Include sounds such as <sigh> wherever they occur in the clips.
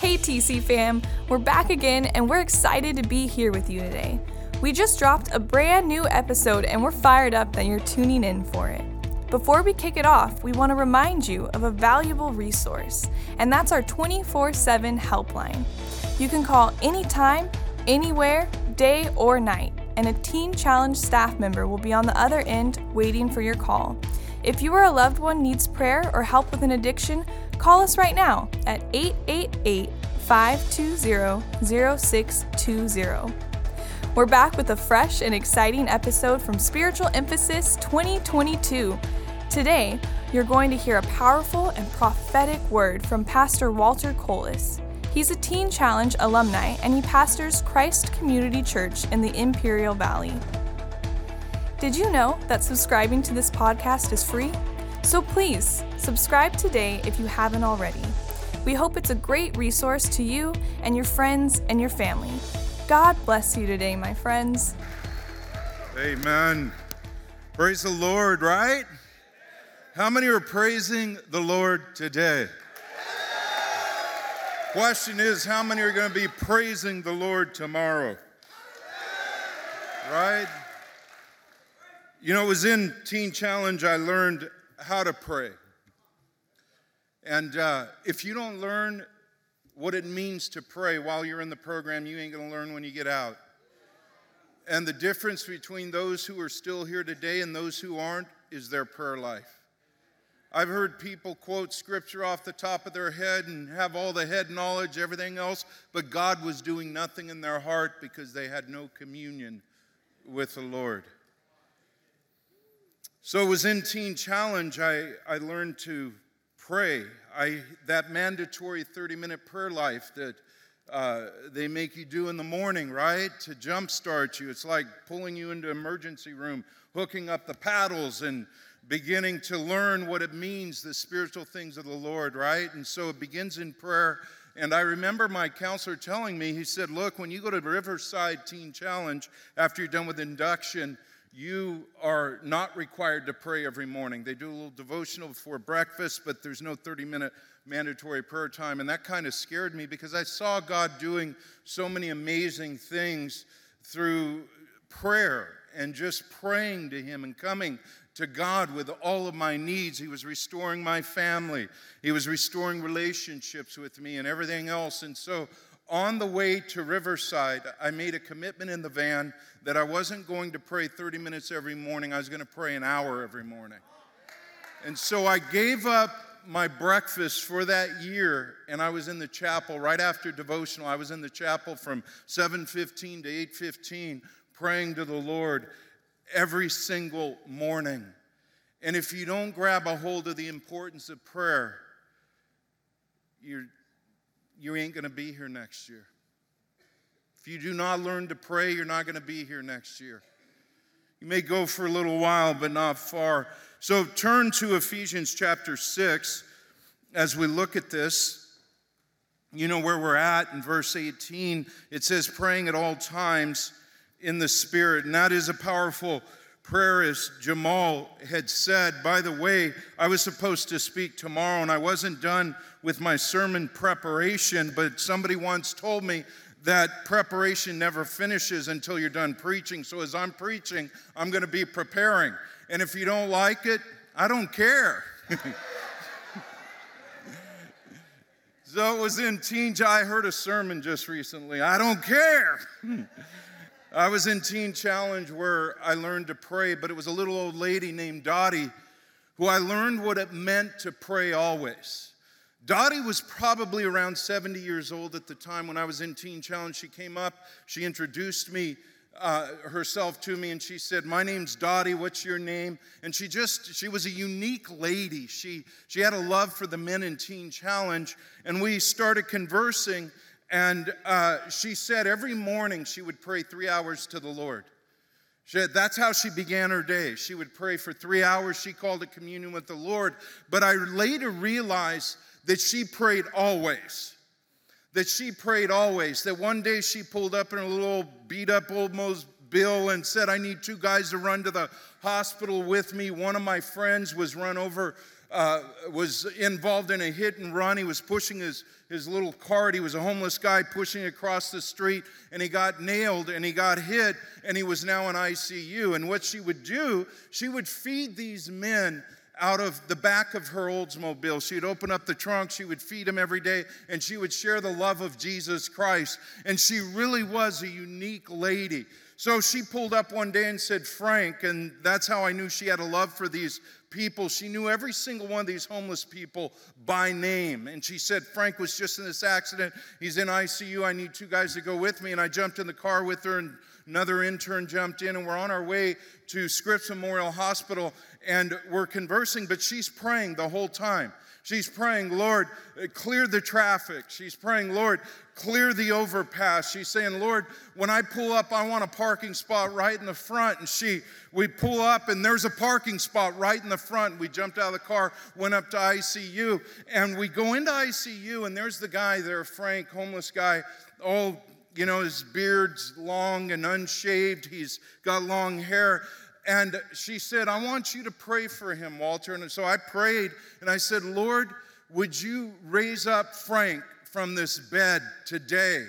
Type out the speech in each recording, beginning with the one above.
Hey TC fam, we're back again and we're excited to be here with you today. We just dropped a brand new episode and we're fired up that you're tuning in for it. Before we kick it off, we want to remind you of a valuable resource, and that's our 24 7 helpline. You can call anytime, anywhere, day or night, and a Teen Challenge staff member will be on the other end waiting for your call. If you or a loved one needs prayer or help with an addiction, call us right now at 888 520 0620. We're back with a fresh and exciting episode from Spiritual Emphasis 2022. Today, you're going to hear a powerful and prophetic word from Pastor Walter Colas. He's a Teen Challenge alumni and he pastors Christ Community Church in the Imperial Valley. Did you know that subscribing to this podcast is free? So please, subscribe today if you haven't already. We hope it's a great resource to you and your friends and your family. God bless you today, my friends. Amen. Praise the Lord, right? How many are praising the Lord today? Question is, how many are going to be praising the Lord tomorrow? Right? You know, it was in Teen Challenge I learned how to pray. And uh, if you don't learn what it means to pray while you're in the program, you ain't going to learn when you get out. And the difference between those who are still here today and those who aren't is their prayer life. I've heard people quote scripture off the top of their head and have all the head knowledge, everything else, but God was doing nothing in their heart because they had no communion with the Lord. So it was in Teen Challenge I, I learned to pray. I, that mandatory 30 minute prayer life that uh, they make you do in the morning, right? To jumpstart you. It's like pulling you into emergency room, hooking up the paddles and beginning to learn what it means, the spiritual things of the Lord, right? And so it begins in prayer. And I remember my counselor telling me, he said, Look, when you go to Riverside Teen Challenge after you're done with induction, you are not required to pray every morning. They do a little devotional before breakfast, but there's no 30 minute mandatory prayer time. And that kind of scared me because I saw God doing so many amazing things through prayer and just praying to Him and coming to God with all of my needs. He was restoring my family, He was restoring relationships with me and everything else. And so on the way to Riverside, I made a commitment in the van that I wasn't going to pray 30 minutes every morning, I was going to pray an hour every morning. And so I gave up my breakfast for that year and I was in the chapel right after devotional. I was in the chapel from 7:15 to 8:15 praying to the Lord every single morning. And if you don't grab a hold of the importance of prayer, you're you ain't going to be here next year. If you do not learn to pray, you're not going to be here next year. You may go for a little while, but not far. So turn to Ephesians chapter 6 as we look at this. You know where we're at in verse 18. It says, praying at all times in the Spirit. And that is a powerful prayer, as Jamal had said. By the way, I was supposed to speak tomorrow and I wasn't done with my sermon preparation, but somebody once told me that preparation never finishes until you're done preaching. So as I'm preaching, I'm going to be preparing. And if you don't like it, I don't care. <laughs> so it was in Teen I heard a sermon just recently. I don't care. <laughs> I was in Teen Challenge where I learned to pray, but it was a little old lady named Dottie who I learned what it meant to pray always. Dottie was probably around 70 years old at the time when I was in Teen Challenge. She came up, she introduced me. Uh, herself to me and she said my name's dottie what's your name and she just she was a unique lady she she had a love for the men in teen challenge and we started conversing and uh, she said every morning she would pray three hours to the Lord. She said, that's how she began her day. She would pray for three hours. She called it communion with the Lord. But I later realized that she prayed always. That she prayed always. That one day she pulled up in a little beat up Oldsmobile Bill and said, I need two guys to run to the hospital with me. One of my friends was run over uh, was involved in a hit and run. He was pushing his, his little cart. He was a homeless guy pushing across the street, and he got nailed and he got hit, and he was now in ICU. And what she would do, she would feed these men out of the back of her Oldsmobile. She'd open up the trunk, she would feed them every day, and she would share the love of Jesus Christ. And she really was a unique lady. So she pulled up one day and said, Frank, and that's how I knew she had a love for these people. She knew every single one of these homeless people by name. And she said, Frank was just in this accident. He's in ICU. I need two guys to go with me. And I jumped in the car with her, and another intern jumped in, and we're on our way to Scripps Memorial Hospital, and we're conversing, but she's praying the whole time. She's praying, Lord, clear the traffic. She's praying, Lord, clear the overpass. She's saying, Lord, when I pull up, I want a parking spot right in the front. And she, we pull up, and there's a parking spot right in the front. We jumped out of the car, went up to ICU, and we go into ICU, and there's the guy there, Frank, homeless guy, all you know, his beard's long and unshaved. He's got long hair. And she said, I want you to pray for him, Walter. And so I prayed and I said, Lord, would you raise up Frank from this bed today?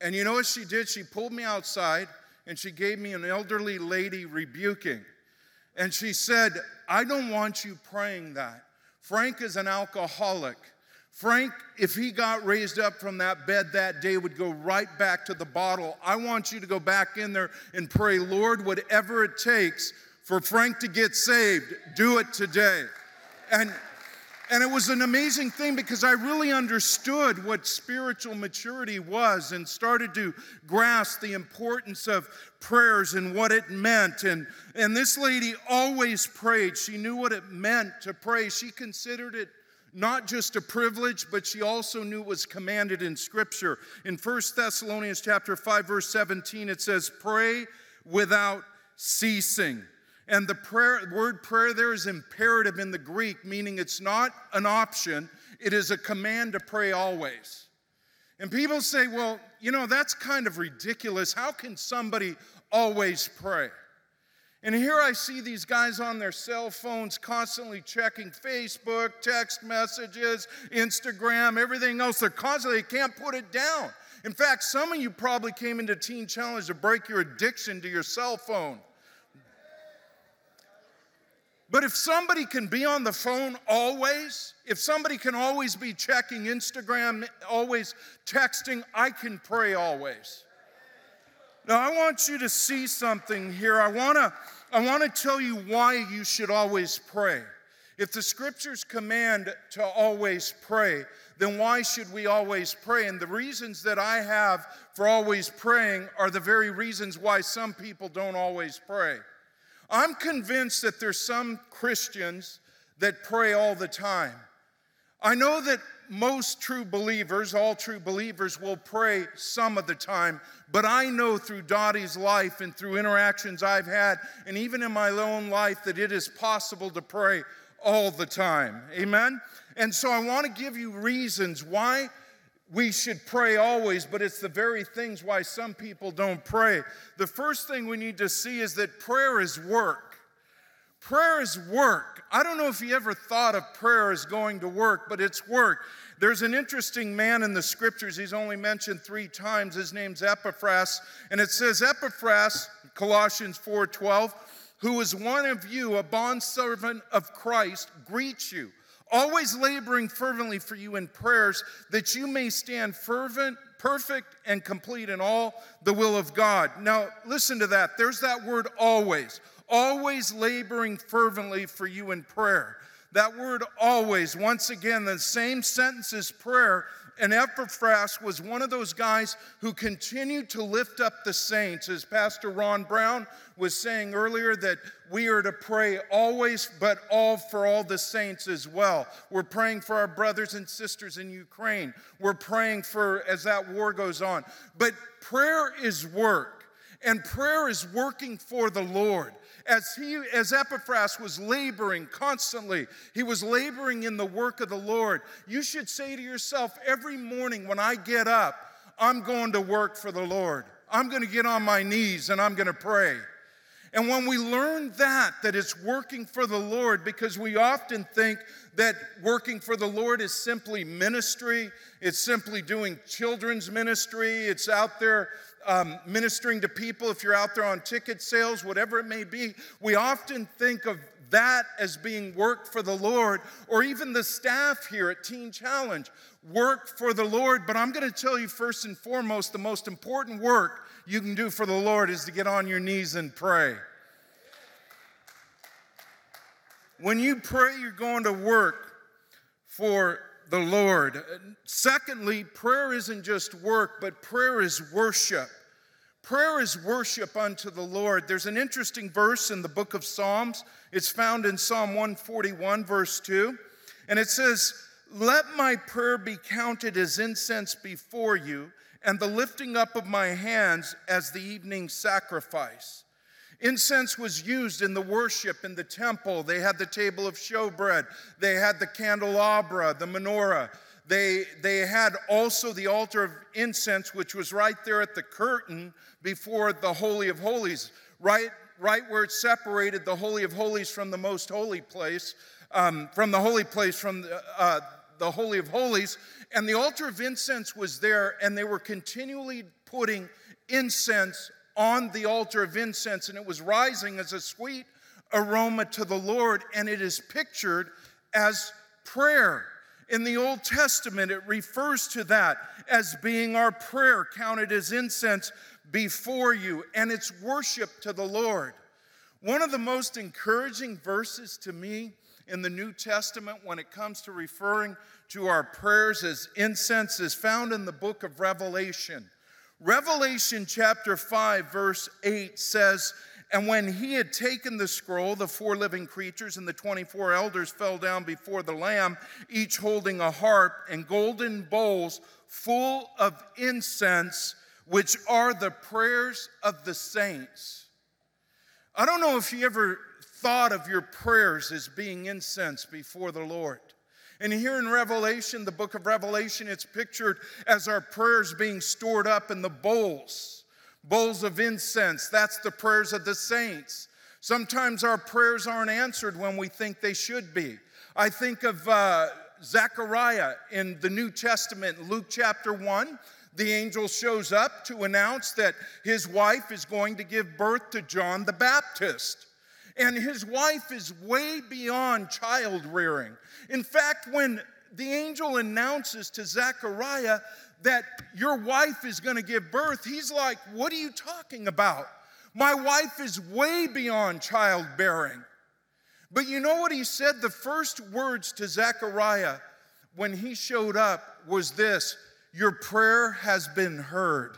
And you know what she did? She pulled me outside and she gave me an elderly lady rebuking. And she said, I don't want you praying that. Frank is an alcoholic. Frank, if he got raised up from that bed that day, would go right back to the bottle. I want you to go back in there and pray, Lord, whatever it takes for Frank to get saved, do it today. And and it was an amazing thing because I really understood what spiritual maturity was and started to grasp the importance of prayers and what it meant. And, and this lady always prayed. She knew what it meant to pray. She considered it not just a privilege, but she also knew it was commanded in Scripture. In 1 Thessalonians chapter 5, verse 17, it says, Pray without ceasing. And the prayer, word prayer there is imperative in the Greek, meaning it's not an option, it is a command to pray always. And people say, well, you know, that's kind of ridiculous. How can somebody always pray? And here I see these guys on their cell phones constantly checking Facebook, text messages, Instagram, everything else. They're constantly, they can't put it down. In fact, some of you probably came into Teen Challenge to break your addiction to your cell phone. But if somebody can be on the phone always, if somebody can always be checking Instagram, always texting, I can pray always. Now, I want you to see something here. I want to I want to tell you why you should always pray. If the scriptures command to always pray, then why should we always pray? And the reasons that I have for always praying are the very reasons why some people don't always pray. I'm convinced that there's some Christians that pray all the time. I know that most true believers, all true believers, will pray some of the time, but I know through Dottie's life and through interactions I've had, and even in my own life, that it is possible to pray all the time. Amen? And so I want to give you reasons why we should pray always, but it's the very things why some people don't pray. The first thing we need to see is that prayer is work. Prayer is work. I don't know if you ever thought of prayer as going to work, but it's work. There's an interesting man in the scriptures. He's only mentioned three times. His name's Epaphras, and it says Epaphras, Colossians 4:12, who is one of you, a bondservant of Christ, greets you, always laboring fervently for you in prayers, that you may stand fervent, perfect, and complete in all the will of God. Now, listen to that. There's that word always always laboring fervently for you in prayer. That word always, once again, the same sentence as prayer. And Epaphras was one of those guys who continued to lift up the saints. As Pastor Ron Brown was saying earlier, that we are to pray always, but all for all the saints as well. We're praying for our brothers and sisters in Ukraine. We're praying for as that war goes on. But prayer is work, and prayer is working for the Lord as he as Epaphras was laboring constantly, he was laboring in the work of the Lord. You should say to yourself every morning when I get up, I'm going to work for the Lord. I'm going to get on my knees and I'm going to pray. And when we learn that, that it's working for the Lord, because we often think that working for the Lord is simply ministry, it's simply doing children's ministry, it's out there um, ministering to people, if you're out there on ticket sales, whatever it may be, we often think of that as being work for the Lord, or even the staff here at Teen Challenge, work for the Lord. But I'm going to tell you first and foremost, the most important work you can do for the Lord is to get on your knees and pray. When you pray, you're going to work for the Lord. Secondly, prayer isn't just work, but prayer is worship. Prayer is worship unto the Lord. There's an interesting verse in the book of Psalms. It's found in Psalm 141, verse 2. And it says, Let my prayer be counted as incense before you and the lifting up of my hands as the evening sacrifice. Incense was used in the worship in the temple. They had the table of showbread, they had the candelabra, the menorah. They, they had also the altar of incense, which was right there at the curtain before the Holy of Holies, right, right where it separated the Holy of Holies from the most holy place, um, from the holy place, from the, uh, the Holy of Holies. And the altar of incense was there, and they were continually putting incense on the altar of incense, and it was rising as a sweet aroma to the Lord, and it is pictured as prayer. In the Old Testament, it refers to that as being our prayer, counted as incense before you, and it's worship to the Lord. One of the most encouraging verses to me in the New Testament when it comes to referring to our prayers as incense is found in the book of Revelation. Revelation chapter 5, verse 8 says, And when he had taken the scroll, the four living creatures and the 24 elders fell down before the Lamb, each holding a harp and golden bowls full of incense, which are the prayers of the saints. I don't know if you ever thought of your prayers as being incense before the Lord. And here in Revelation, the book of Revelation, it's pictured as our prayers being stored up in the bowls, bowls of incense. That's the prayers of the saints. Sometimes our prayers aren't answered when we think they should be. I think of uh, Zechariah in the New Testament, Luke chapter 1. The angel shows up to announce that his wife is going to give birth to John the Baptist. And his wife is way beyond child rearing. In fact, when the angel announces to Zechariah that your wife is going to give birth, he's like, What are you talking about? My wife is way beyond childbearing. But you know what he said? The first words to Zechariah when he showed up was this Your prayer has been heard.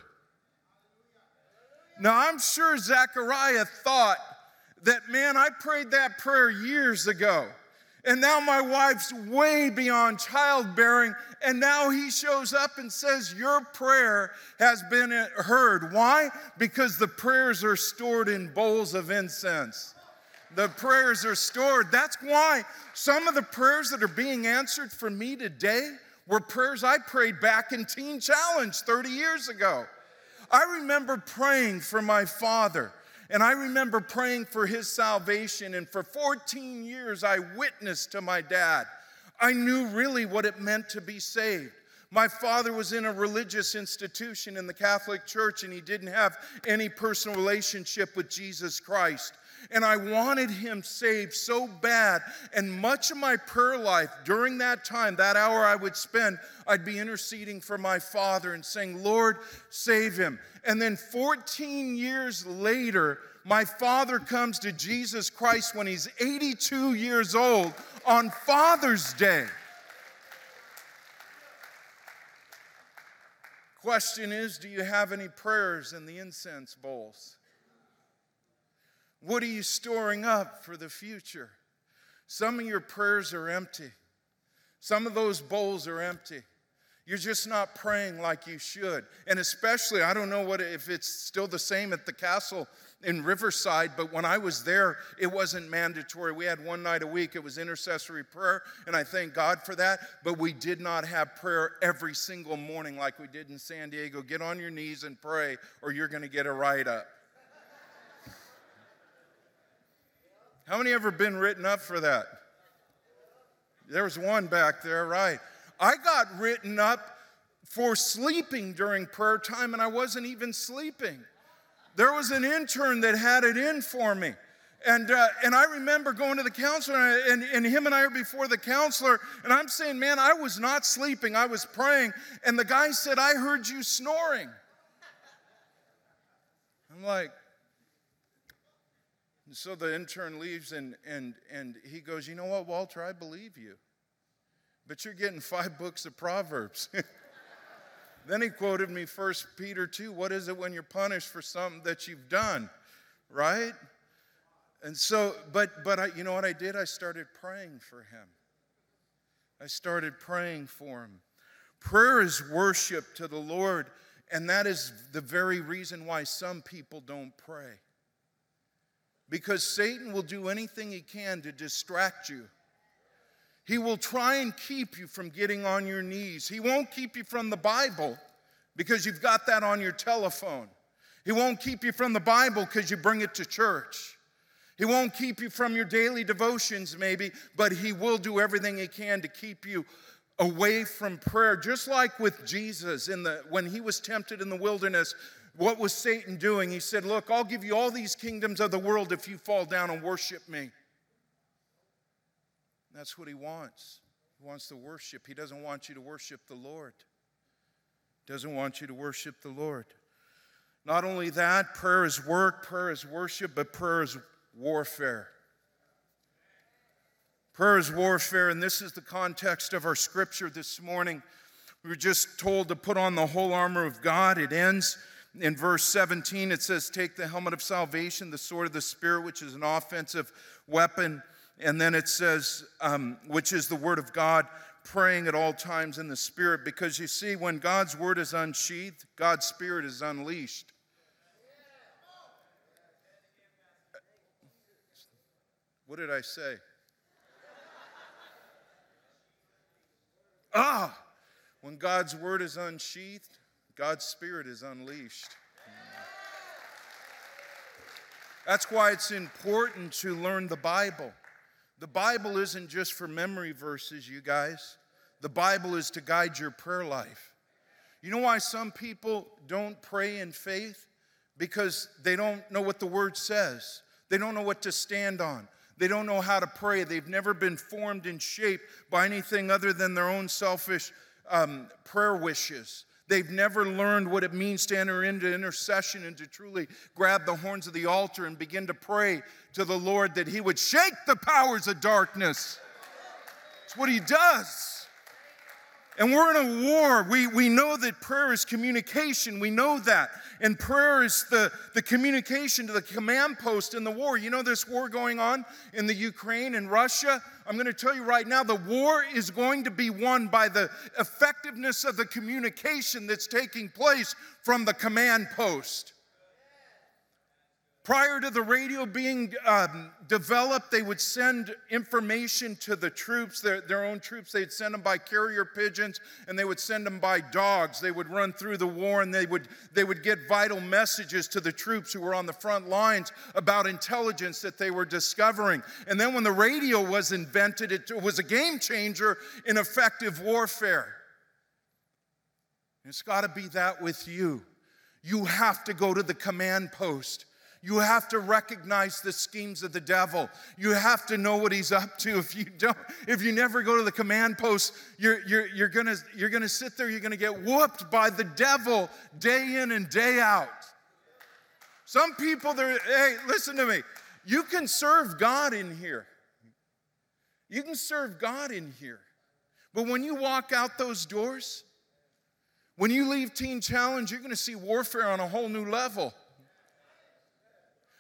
Now, I'm sure Zechariah thought that, man, I prayed that prayer years ago. And now my wife's way beyond childbearing. And now he shows up and says, Your prayer has been heard. Why? Because the prayers are stored in bowls of incense. The prayers are stored. That's why some of the prayers that are being answered for me today were prayers I prayed back in Teen Challenge 30 years ago. I remember praying for my father and I remember praying for his salvation. And for 14 years, I witnessed to my dad. I knew really what it meant to be saved. My father was in a religious institution in the Catholic Church, and he didn't have any personal relationship with Jesus Christ and I wanted him saved so bad. And much of my prayer life during that time, that hour I would spend, I'd be interceding for my father and saying, Lord, save him. And then 14 years later, my father comes to Jesus Christ when he's 82 years old on Father's Day. Question is Do you have any prayers in the incense bowls? What are you storing up for the future? Some of your prayers are empty. Some of those bowls are empty. You're just not praying like you should. And especially, I don't know what if it's still the same at the castle in Riverside, but when I was there, it wasn't mandatory. We had one night a week, it was intercessory prayer, and I thank God for that. But we did not have prayer every single morning like we did in San Diego. Get on your knees and pray, or you're going to get a write up. How many ever been written up for that? There was one back there, right. I got written up for sleeping during prayer time, and I wasn't even sleeping. There was an intern that had it in for me. And, uh, and I remember going to the counselor, and, and him and I are before the counselor, and I'm saying, Man, I was not sleeping, I was praying. And the guy said, I heard you snoring. I'm like, and so the intern leaves, and, and, and he goes, You know what, Walter, I believe you. But you're getting five books of Proverbs. <laughs> then he quoted me First Peter 2 What is it when you're punished for something that you've done? Right? And so, but, but I, you know what I did? I started praying for him. I started praying for him. Prayer is worship to the Lord, and that is the very reason why some people don't pray. Because Satan will do anything he can to distract you. He will try and keep you from getting on your knees. He won't keep you from the Bible because you've got that on your telephone. He won't keep you from the Bible because you bring it to church. He won't keep you from your daily devotions, maybe, but He will do everything He can to keep you away from prayer. Just like with Jesus in the, when He was tempted in the wilderness, what was Satan doing? He said, Look, I'll give you all these kingdoms of the world if you fall down and worship me. That's what he wants. He wants to worship. He doesn't want you to worship the Lord. Doesn't want you to worship the Lord. Not only that, prayer is work, prayer is worship, but prayer is warfare. Prayer is warfare, and this is the context of our scripture this morning. We were just told to put on the whole armor of God. It ends in verse 17, it says, Take the helmet of salvation, the sword of the Spirit, which is an offensive weapon. And then it says, um, which is the word of God, praying at all times in the Spirit. Because you see, when God's word is unsheathed, God's Spirit is unleashed. What did I say? ah, when God's word is unsheathed, God's Spirit is unleashed. That's why it's important to learn the Bible. The Bible isn't just for memory verses, you guys. The Bible is to guide your prayer life. You know why some people don't pray in faith? Because they don't know what the word says, they don't know what to stand on. They don't know how to pray. They've never been formed and shaped by anything other than their own selfish um, prayer wishes. They've never learned what it means to enter into intercession and to truly grab the horns of the altar and begin to pray to the Lord that He would shake the powers of darkness. It's what He does. And we're in a war. We, we know that prayer is communication. We know that. And prayer is the, the communication to the command post in the war. You know this war going on in the Ukraine and Russia? I'm going to tell you right now the war is going to be won by the effectiveness of the communication that's taking place from the command post. Prior to the radio being um, developed, they would send information to the troops, their, their own troops. They'd send them by carrier pigeons and they would send them by dogs. They would run through the war and they would, they would get vital messages to the troops who were on the front lines about intelligence that they were discovering. And then when the radio was invented, it was a game changer in effective warfare. It's got to be that with you. You have to go to the command post. You have to recognize the schemes of the devil. You have to know what he's up to. If you don't, if you never go to the command post, you're, you're, you're, gonna, you're gonna sit there, you're gonna get whooped by the devil day in and day out. Some people, they're, hey, listen to me. You can serve God in here. You can serve God in here. But when you walk out those doors, when you leave Teen Challenge, you're gonna see warfare on a whole new level.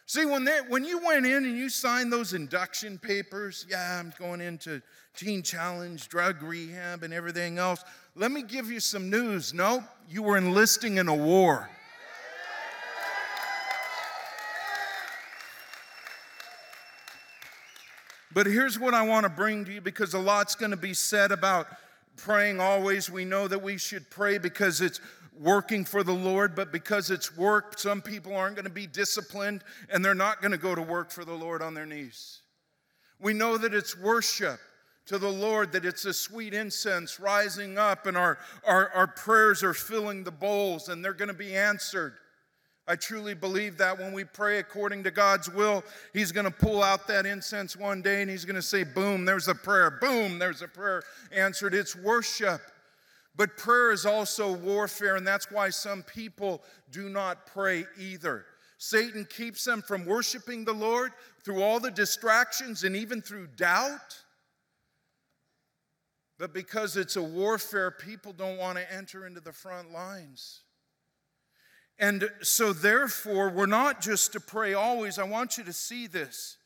See, when, when you went in and you signed those induction papers, yeah, I'm going into Teen Challenge, drug rehab, and everything else, let me give you some news. No, you were enlisting in a war. But here's what I want to bring to you because a lot's going to be said about praying always. We know that we should pray because it's working for the Lord, but because it's work, some people aren't going to be disciplined and they're not going to go to work for the Lord on their knees. We know that it's worship to the Lord, that it's a sweet incense rising up, and our, our, our prayers are filling the bowls and they're going to be answered. I truly believe that when we pray according to God's will, He's going to pull out that incense one day and He's going to say, Boom, there's a prayer. Boom, there's a prayer answered. It's worship. But prayer is also warfare, and that's why some people do not pray either. Satan keeps them from worshiping the Lord through all the distractions and even through doubt. But because it's a warfare, people don't want to enter into the front lines. And so, therefore, we're not just to pray always. I want you to see this.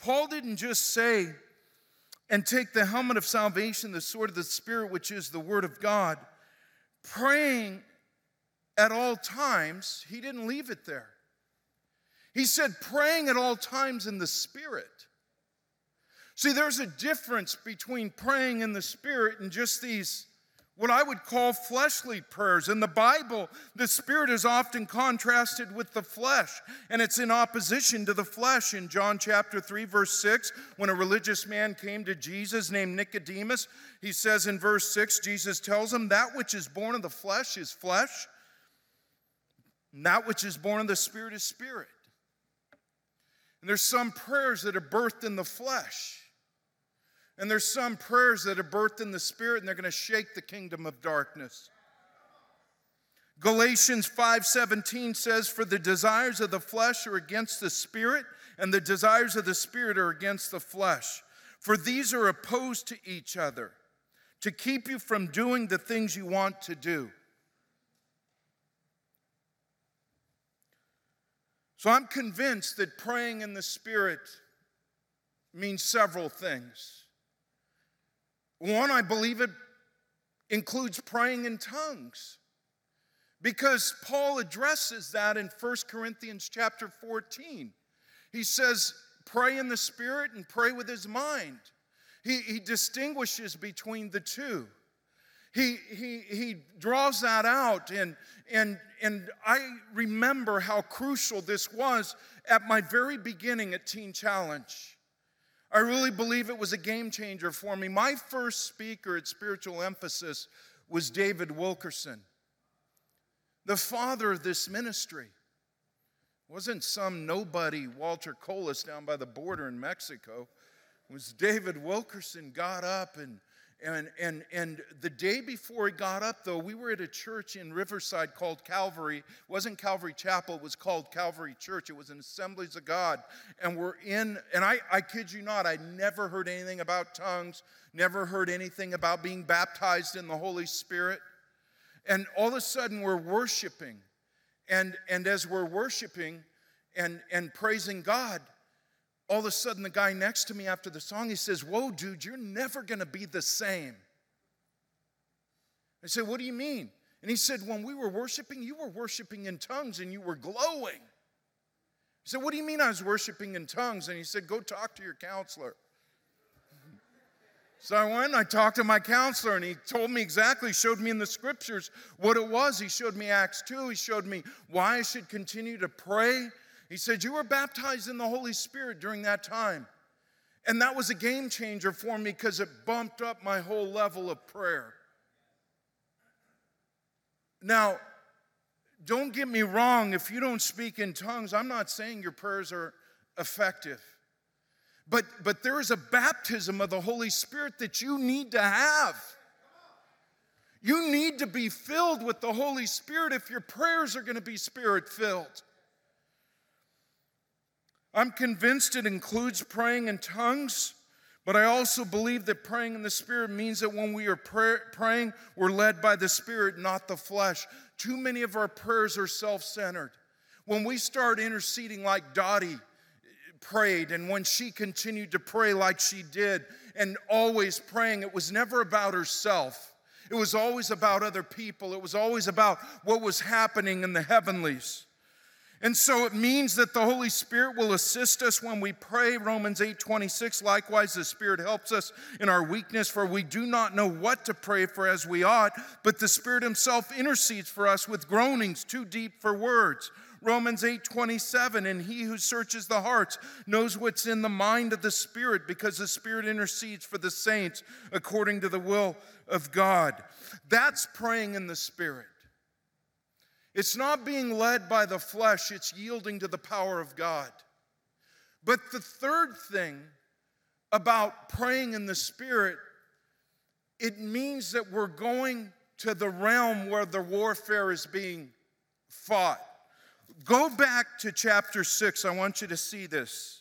Paul didn't just say, and take the helmet of salvation, the sword of the Spirit, which is the Word of God. Praying at all times, he didn't leave it there. He said, praying at all times in the Spirit. See, there's a difference between praying in the Spirit and just these what I would call fleshly prayers. In the Bible, the Spirit is often contrasted with the flesh, and it's in opposition to the flesh. In John chapter 3, verse 6, when a religious man came to Jesus named Nicodemus, he says in verse 6, Jesus tells him, That which is born of the flesh is flesh, and that which is born of the Spirit is spirit. And there's some prayers that are birthed in the flesh. And there's some prayers that are birthed in the spirit and they're going to shake the kingdom of darkness. Galatians 5:17 says for the desires of the flesh are against the spirit and the desires of the spirit are against the flesh. For these are opposed to each other to keep you from doing the things you want to do. So I'm convinced that praying in the spirit means several things. One, I believe it includes praying in tongues because Paul addresses that in 1 Corinthians chapter 14. He says, pray in the spirit and pray with his mind. He, he distinguishes between the two. He, he, he draws that out, and, and, and I remember how crucial this was at my very beginning at Teen Challenge. I really believe it was a game changer for me. My first speaker at Spiritual Emphasis was David Wilkerson, the father of this ministry. It wasn't some nobody, Walter Colas, down by the border in Mexico. It was David Wilkerson got up and and, and, and the day before he got up, though, we were at a church in Riverside called Calvary. It wasn't Calvary Chapel, it was called Calvary Church. It was an Assemblies of God. And we're in, and I, I kid you not, I never heard anything about tongues, never heard anything about being baptized in the Holy Spirit. And all of a sudden, we're worshiping. And, and as we're worshiping and, and praising God, all of a sudden the guy next to me after the song he says whoa dude you're never going to be the same. I said what do you mean? And he said when we were worshiping you were worshiping in tongues and you were glowing. He said what do you mean i was worshiping in tongues? And he said go talk to your counselor. So I went and I talked to my counselor, and he told me exactly, showed me in the scriptures what it was. He showed me Acts 2. He showed me why I should continue to pray he said, You were baptized in the Holy Spirit during that time. And that was a game changer for me because it bumped up my whole level of prayer. Now, don't get me wrong, if you don't speak in tongues, I'm not saying your prayers are effective. But, but there is a baptism of the Holy Spirit that you need to have. You need to be filled with the Holy Spirit if your prayers are going to be spirit filled. I'm convinced it includes praying in tongues, but I also believe that praying in the Spirit means that when we are pray- praying, we're led by the Spirit, not the flesh. Too many of our prayers are self centered. When we start interceding like Dottie prayed, and when she continued to pray like she did, and always praying, it was never about herself. It was always about other people. It was always about what was happening in the heavenlies. And so it means that the Holy Spirit will assist us when we pray. Romans 8 26, likewise, the Spirit helps us in our weakness, for we do not know what to pray for as we ought, but the Spirit Himself intercedes for us with groanings too deep for words. Romans 8 27, and he who searches the hearts knows what's in the mind of the Spirit because the Spirit intercedes for the saints according to the will of God. That's praying in the Spirit. It's not being led by the flesh, it's yielding to the power of God. But the third thing about praying in the Spirit, it means that we're going to the realm where the warfare is being fought. Go back to chapter 6. I want you to see this.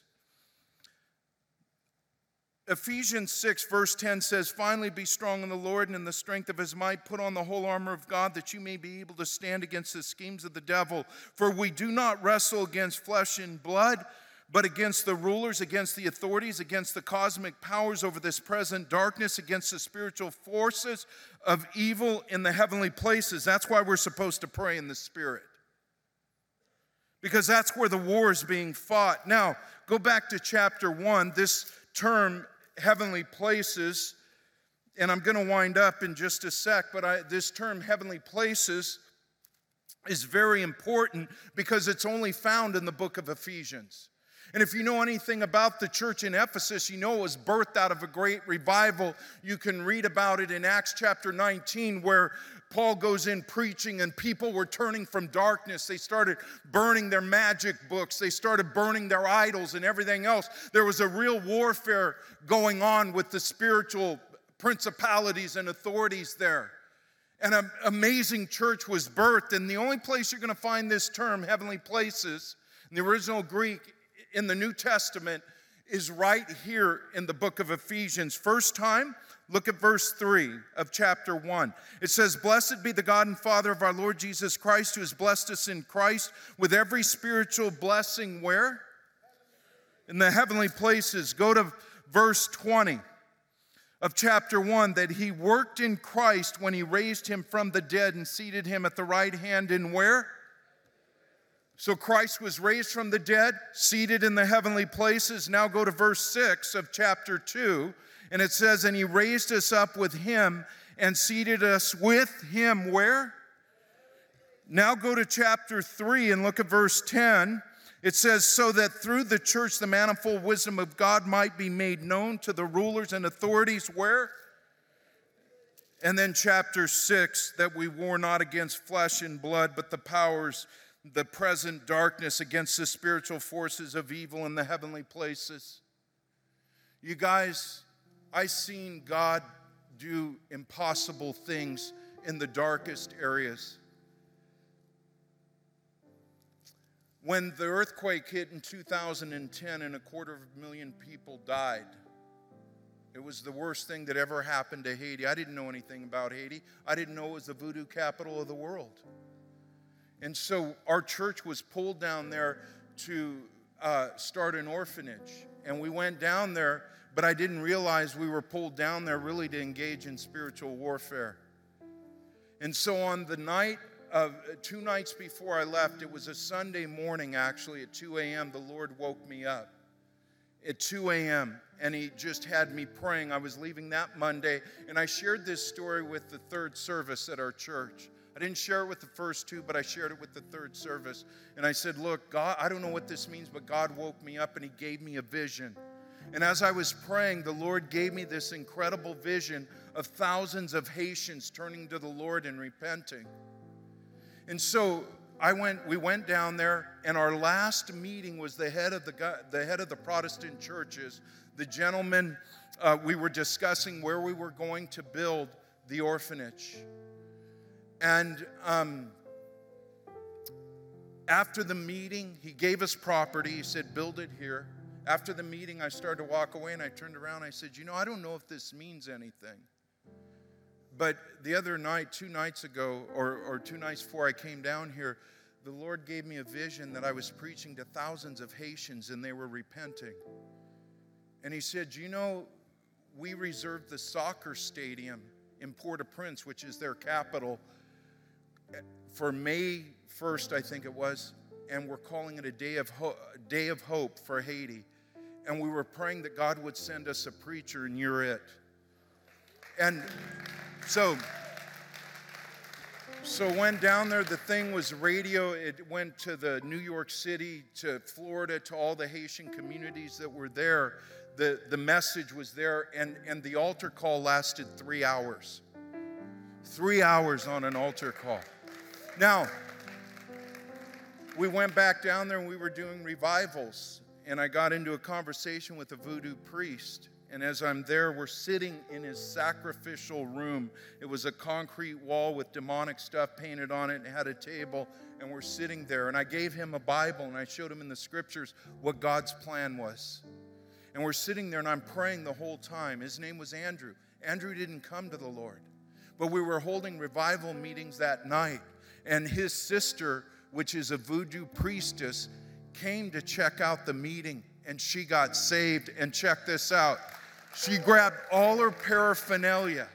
Ephesians 6, verse 10 says, Finally, be strong in the Lord and in the strength of his might. Put on the whole armor of God that you may be able to stand against the schemes of the devil. For we do not wrestle against flesh and blood, but against the rulers, against the authorities, against the cosmic powers over this present darkness, against the spiritual forces of evil in the heavenly places. That's why we're supposed to pray in the Spirit. Because that's where the war is being fought. Now, go back to chapter 1. This term heavenly places, and I'm going to wind up in just a sec, but I, this term heavenly places is very important because it's only found in the book of Ephesians. And if you know anything about the church in Ephesus, you know it was birthed out of a great revival. You can read about it in Acts chapter 19, where Paul goes in preaching, and people were turning from darkness. They started burning their magic books, they started burning their idols and everything else. There was a real warfare going on with the spiritual principalities and authorities there. And an amazing church was birthed. And the only place you're going to find this term, heavenly places, in the original Greek in the New Testament, is right here in the book of Ephesians. First time, Look at verse 3 of chapter 1. It says, Blessed be the God and Father of our Lord Jesus Christ, who has blessed us in Christ with every spiritual blessing. Where? In the heavenly places. Go to verse 20 of chapter 1 that he worked in Christ when he raised him from the dead and seated him at the right hand in where? So Christ was raised from the dead, seated in the heavenly places. Now go to verse 6 of chapter 2 and it says, And he raised us up with him and seated us with him where? Now go to chapter 3 and look at verse 10. It says, So that through the church the manifold wisdom of God might be made known to the rulers and authorities where? And then chapter 6 that we war not against flesh and blood, but the powers, the present darkness, against the spiritual forces of evil in the heavenly places. You guys, I've seen God do impossible things in the darkest areas. When the earthquake hit in 2010 and a quarter of a million people died, it was the worst thing that ever happened to Haiti. I didn't know anything about Haiti. I didn't know it was the voodoo capital of the world. And so our church was pulled down there to uh, start an orphanage. And we went down there but I didn't realize we were pulled down there really to engage in spiritual warfare. And so on the night of two nights before I left, it was a Sunday morning actually at 2 a.m., the Lord woke me up at 2 a.m. and He just had me praying. I was leaving that Monday, and I shared this story with the third service at our church. I didn't share it with the first two, but I shared it with the third service. And I said, Look, God, I don't know what this means, but God woke me up and He gave me a vision. And as I was praying, the Lord gave me this incredible vision of thousands of Haitians turning to the Lord and repenting. And so I went, we went down there, and our last meeting was the head of the, the head of the Protestant churches. The gentleman, uh, we were discussing where we were going to build the orphanage. And um, after the meeting, he gave us property. He said, Build it here. After the meeting, I started to walk away and I turned around I said, You know, I don't know if this means anything. But the other night, two nights ago, or, or two nights before I came down here, the Lord gave me a vision that I was preaching to thousands of Haitians and they were repenting. And He said, You know, we reserved the soccer stadium in Port au Prince, which is their capital, for May 1st, I think it was, and we're calling it a day of, ho- day of hope for Haiti and we were praying that God would send us a preacher, and you're it. And so, So went down there. The thing was radio. It went to the New York City, to Florida, to all the Haitian communities that were there. The, the message was there, and, and the altar call lasted three hours. Three hours on an altar call. Now, we went back down there and we were doing revivals, and I got into a conversation with a voodoo priest. And as I'm there, we're sitting in his sacrificial room. It was a concrete wall with demonic stuff painted on it and had a table. And we're sitting there. And I gave him a Bible and I showed him in the scriptures what God's plan was. And we're sitting there and I'm praying the whole time. His name was Andrew. Andrew didn't come to the Lord, but we were holding revival meetings that night. And his sister, which is a voodoo priestess, came to check out the meeting and she got saved. And check this out she grabbed all her paraphernalia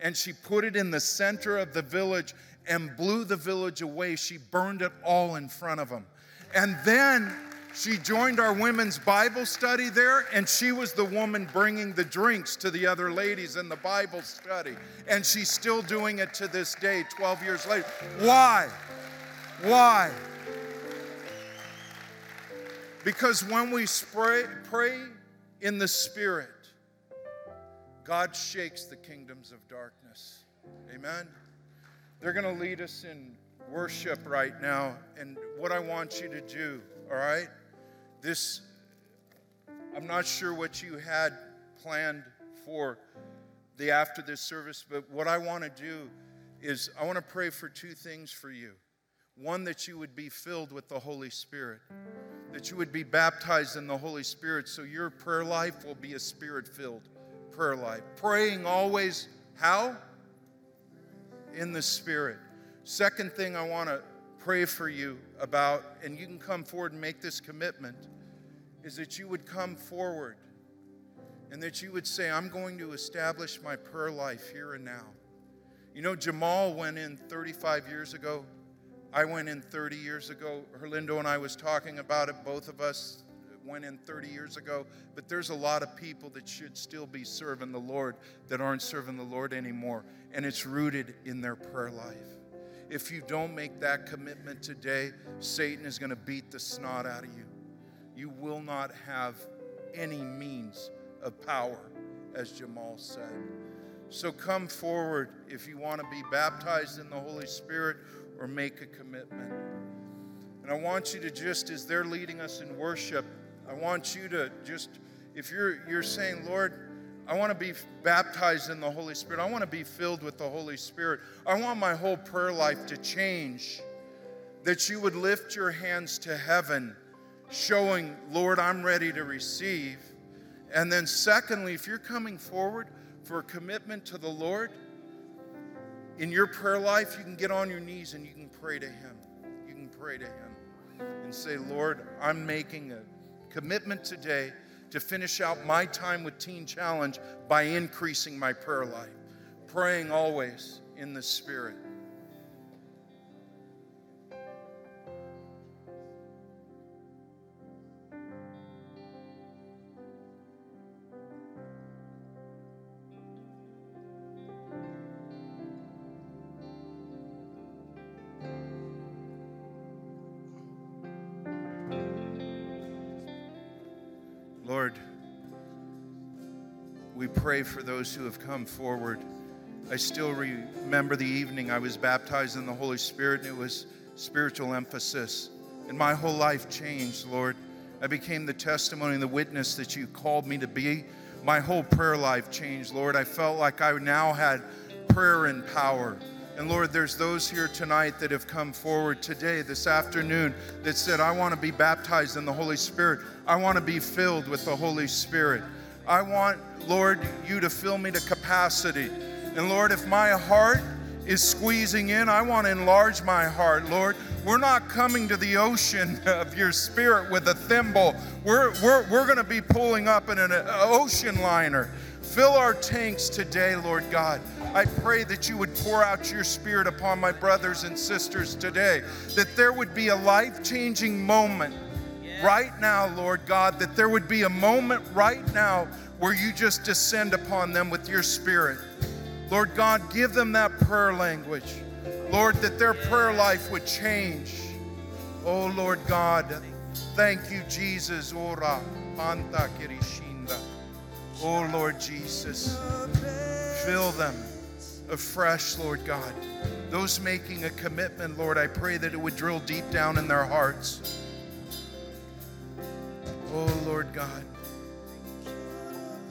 and she put it in the center of the village and blew the village away. She burned it all in front of them. And then she joined our women's Bible study there, and she was the woman bringing the drinks to the other ladies in the Bible study. And she's still doing it to this day, 12 years later. Why? Why? Because when we spray, pray in the Spirit, God shakes the kingdoms of darkness. Amen. They're going to lead us in worship right now. And what I want you to do, all right? This, I'm not sure what you had planned for the after this service, but what I want to do is I want to pray for two things for you. One, that you would be filled with the Holy Spirit, that you would be baptized in the Holy Spirit so your prayer life will be a spirit filled prayer life. Praying always how? In the Spirit. Second thing I want to pray for you about, and you can come forward and make this commitment, is that you would come forward and that you would say, I'm going to establish my prayer life here and now. You know, Jamal went in 35 years ago. I went in 30 years ago. Herlindo and I was talking about it, both of us went in 30 years ago, but there's a lot of people that should still be serving the Lord that aren't serving the Lord anymore, and it's rooted in their prayer life. If you don't make that commitment today, Satan is going to beat the snot out of you. You will not have any means of power, as Jamal said. So come forward if you want to be baptized in the Holy Spirit or make a commitment. And I want you to just, as they're leading us in worship, I want you to just, if you're, you're saying, Lord, I want to be baptized in the Holy Spirit. I want to be filled with the Holy Spirit. I want my whole prayer life to change. That you would lift your hands to heaven, showing, Lord, I'm ready to receive. And then, secondly, if you're coming forward for a commitment to the Lord, in your prayer life, you can get on your knees and you can pray to Him. You can pray to Him and say, Lord, I'm making a commitment today to finish out my time with Teen Challenge by increasing my prayer life, praying always in the Spirit. Pray for those who have come forward. I still remember the evening I was baptized in the Holy Spirit, and it was spiritual emphasis. And my whole life changed, Lord. I became the testimony and the witness that you called me to be. My whole prayer life changed, Lord. I felt like I now had prayer and power. And Lord, there's those here tonight that have come forward today, this afternoon, that said, I want to be baptized in the Holy Spirit. I want to be filled with the Holy Spirit. I want, Lord, you to fill me to capacity. And Lord, if my heart is squeezing in, I want to enlarge my heart, Lord. We're not coming to the ocean <laughs> of your spirit with a thimble. We're, we're, we're going to be pulling up in an ocean liner. Fill our tanks today, Lord God. I pray that you would pour out your spirit upon my brothers and sisters today, that there would be a life changing moment right now, Lord God, that there would be a moment right now where you just descend upon them with your spirit. Lord God, give them that prayer language. Lord, that their prayer life would change. Oh, Lord God, thank you, Jesus. Oh, Lord Jesus, fill them afresh, Lord God. Those making a commitment, Lord, I pray that it would drill deep down in their hearts. Lord God.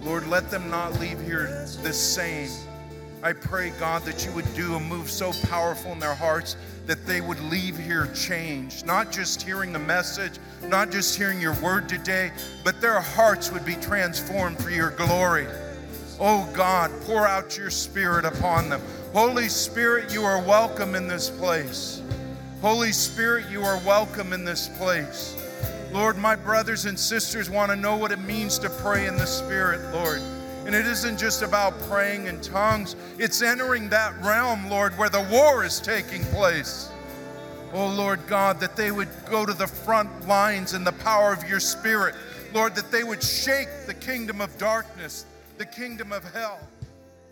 Lord, let them not leave here the same. I pray, God, that you would do a move so powerful in their hearts that they would leave here changed. Not just hearing the message, not just hearing your word today, but their hearts would be transformed for your glory. Oh God, pour out your spirit upon them. Holy Spirit, you are welcome in this place. Holy Spirit, you are welcome in this place. Lord, my brothers and sisters want to know what it means to pray in the Spirit, Lord. And it isn't just about praying in tongues, it's entering that realm, Lord, where the war is taking place. Oh, Lord God, that they would go to the front lines in the power of your Spirit. Lord, that they would shake the kingdom of darkness, the kingdom of hell.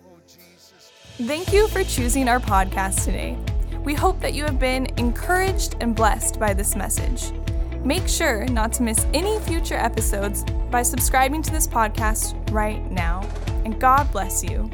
Oh, Jesus. Thank you for choosing our podcast today. We hope that you have been encouraged and blessed by this message. Make sure not to miss any future episodes by subscribing to this podcast right now. And God bless you.